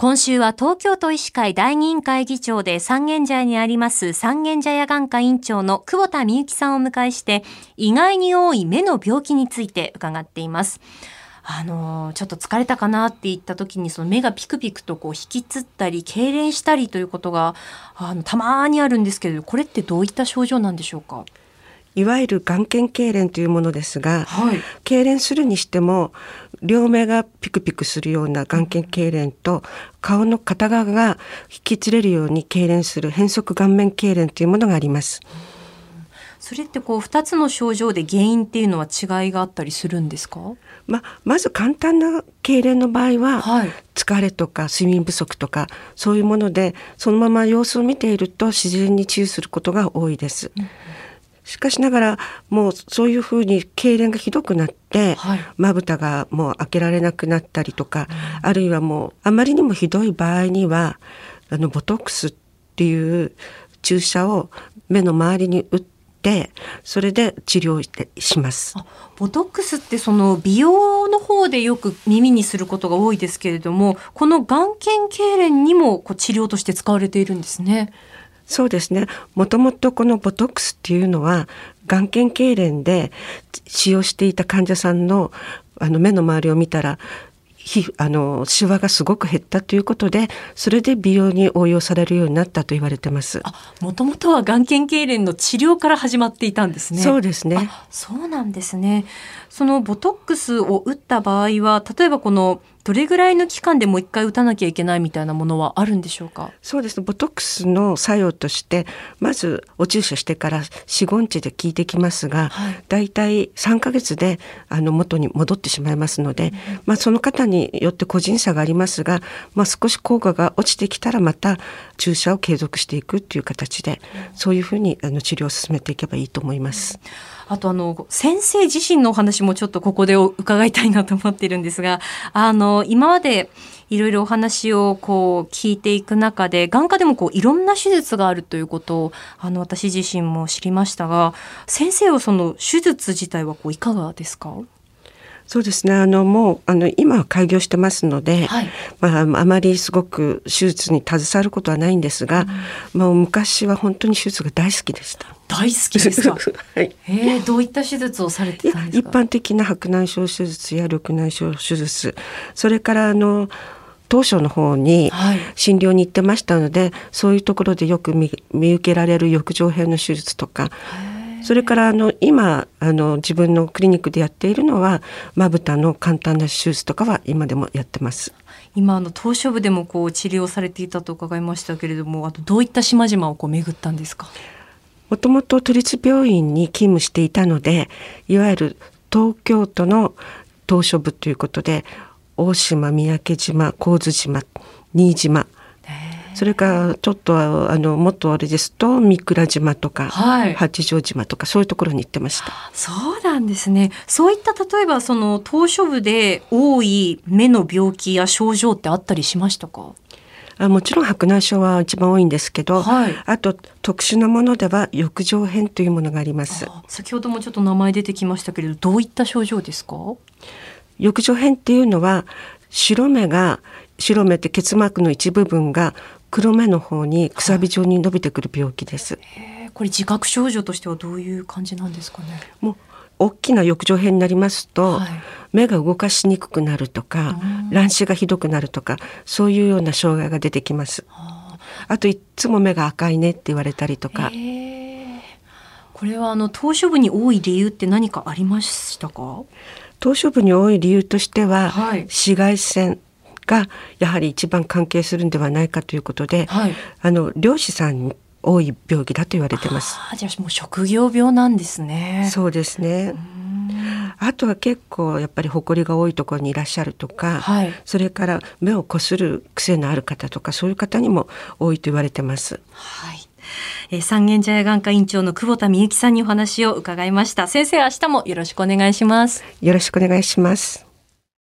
今週は東京都医師会第二委員会議長で三軒茶屋にあります三軒茶屋眼科院長の久保田美幸さんをお迎えして意外に多い目の病気について伺っています。あのちょっと疲れたかなって言った時にその目がピクピクとこう引きつったり痙攣したりということがあのたまにあるんですけどこれってどういった症状なんでしょうか？いわゆる眼瞼痙攣というものですが、はい、痙攣するにしても両目がピクピクするような眼瞼痙攣と顔の片側が引きつれるように痙攣する変則顔面痙攣というものがあります。それってこう2つの症状で原因っていうのは違いがあったりするんですか、ままず簡単な痙攣の場合は、はい、疲れとか睡眠不足とかそういうものでそのまま様子を見ていると自然に治癒することが多いです。うんしかしながらもうそういうふうに痙攣がひどくなってまぶたがもう開けられなくなったりとか、あるいはもうあまりにもひどい場合にはあのボトックスっていう注射を目の周りに打ってそれで治療してします。ボトックスってその美容の方でよく耳にすることが多いですけれどもこの眼瞼痙攣にもこう治療として使われているんですね。そうですね。もともとこのボトックスっていうのは眼瞼痙攣で使用していた患者さんのあの目の周りを見たらあのシワがすごく減ったということでそれで美容に応用されるようになったと言われてます。もともとは眼瞼痙攣の治療から始まっていたんですね。そうですね。そうなんですね。そのボトックスを打った場合は例えばこのどれぐらいの期間でもう一回打たなきゃいけないみたいなものはあるんでしょうか？そうですボトックスの作用としてまずお注射してから45日で効いてきますが、はい、だいたい3ヶ月であの元に戻ってしまいますので、うん、まあ、その方によって個人差がありますが、まあ、少し効果が落ちてきたらまた注射を継続していくっていう形で、うん、そういうふうにあの治療を進めていけばいいと思います。うん。あとあの先生自身のお話もちょっとここで伺いたいなと思っているんですがあの今までいろいろお話をこう聞いていく中で眼科でもこういろんな手術があるということをあの私自身も知りましたが先生はその手術自体はこういかがですか？そうですねあのもうあの今は開業してますので、はい、まあ、あまりすごく手術に携わることはないんですが、うん、まあ、昔は本当に手術が大好きでした。大好きですか？はい。えー、どういった手術をされてたんですか？一般的な白内障手術や緑内障手術、それからあの当初の方に診療に行ってましたので、はい、そういうところでよく見受けられる翼状片の手術とか。それからあの今あの自分のクリニックでやっているのはまぶたの簡単な手術とかは今でもやってます。今あの当初部でもこう治療されていたと伺いましたけれどもあとどういった島々をこう巡ったんですか？もともと都立病院に勤務していたのでいわゆる東京都の島し部ということで大島三宅島神津島新島それからちょっとあのもっとあれですと三倉島とか、はい、八丈島とかそういうところに行ってました。そうなんですね。そういった例えばその島しょ部で多い目の病気や症状ってあったりしましたか？あもちろん白内障は一番多いんですけど、はい、あと特殊なものでは翼状片というものがあります先ほどもちょっと名前出てきましたけれどどういった症状ですか？翼状片っていうのは白目が白目って結膜の一部分が黒目の方にくさび状に伸びてくる病気です。これ自覚症状としてはどういう感じなんですかね？もう大きな翼状片になりますと、はい、目が動かしにくくなるとか、乱視がひどくなるとか、そういうような障害が出てきます。あといつも目が赤いねって言われたりとか。これはあの島しょ部に多い理由って何かありましたか？島しょ部に多い理由としては、はい、紫外線がやはり一番関係するんではないかということで、はい、あの漁師さんに多い病気だと言われてます。あじゃあもう職業病なんですね。そうですね。あとは結構やっぱり埃が多いところにいらっしゃるとか、はい、それから目をこする癖のある方とかそういう方にも多いと言われてます。はい。えー、三軒茶屋眼科院長の久保田美幸さんにお話を伺いました。先生明日もよろしくお願いします。よろしくお願いします。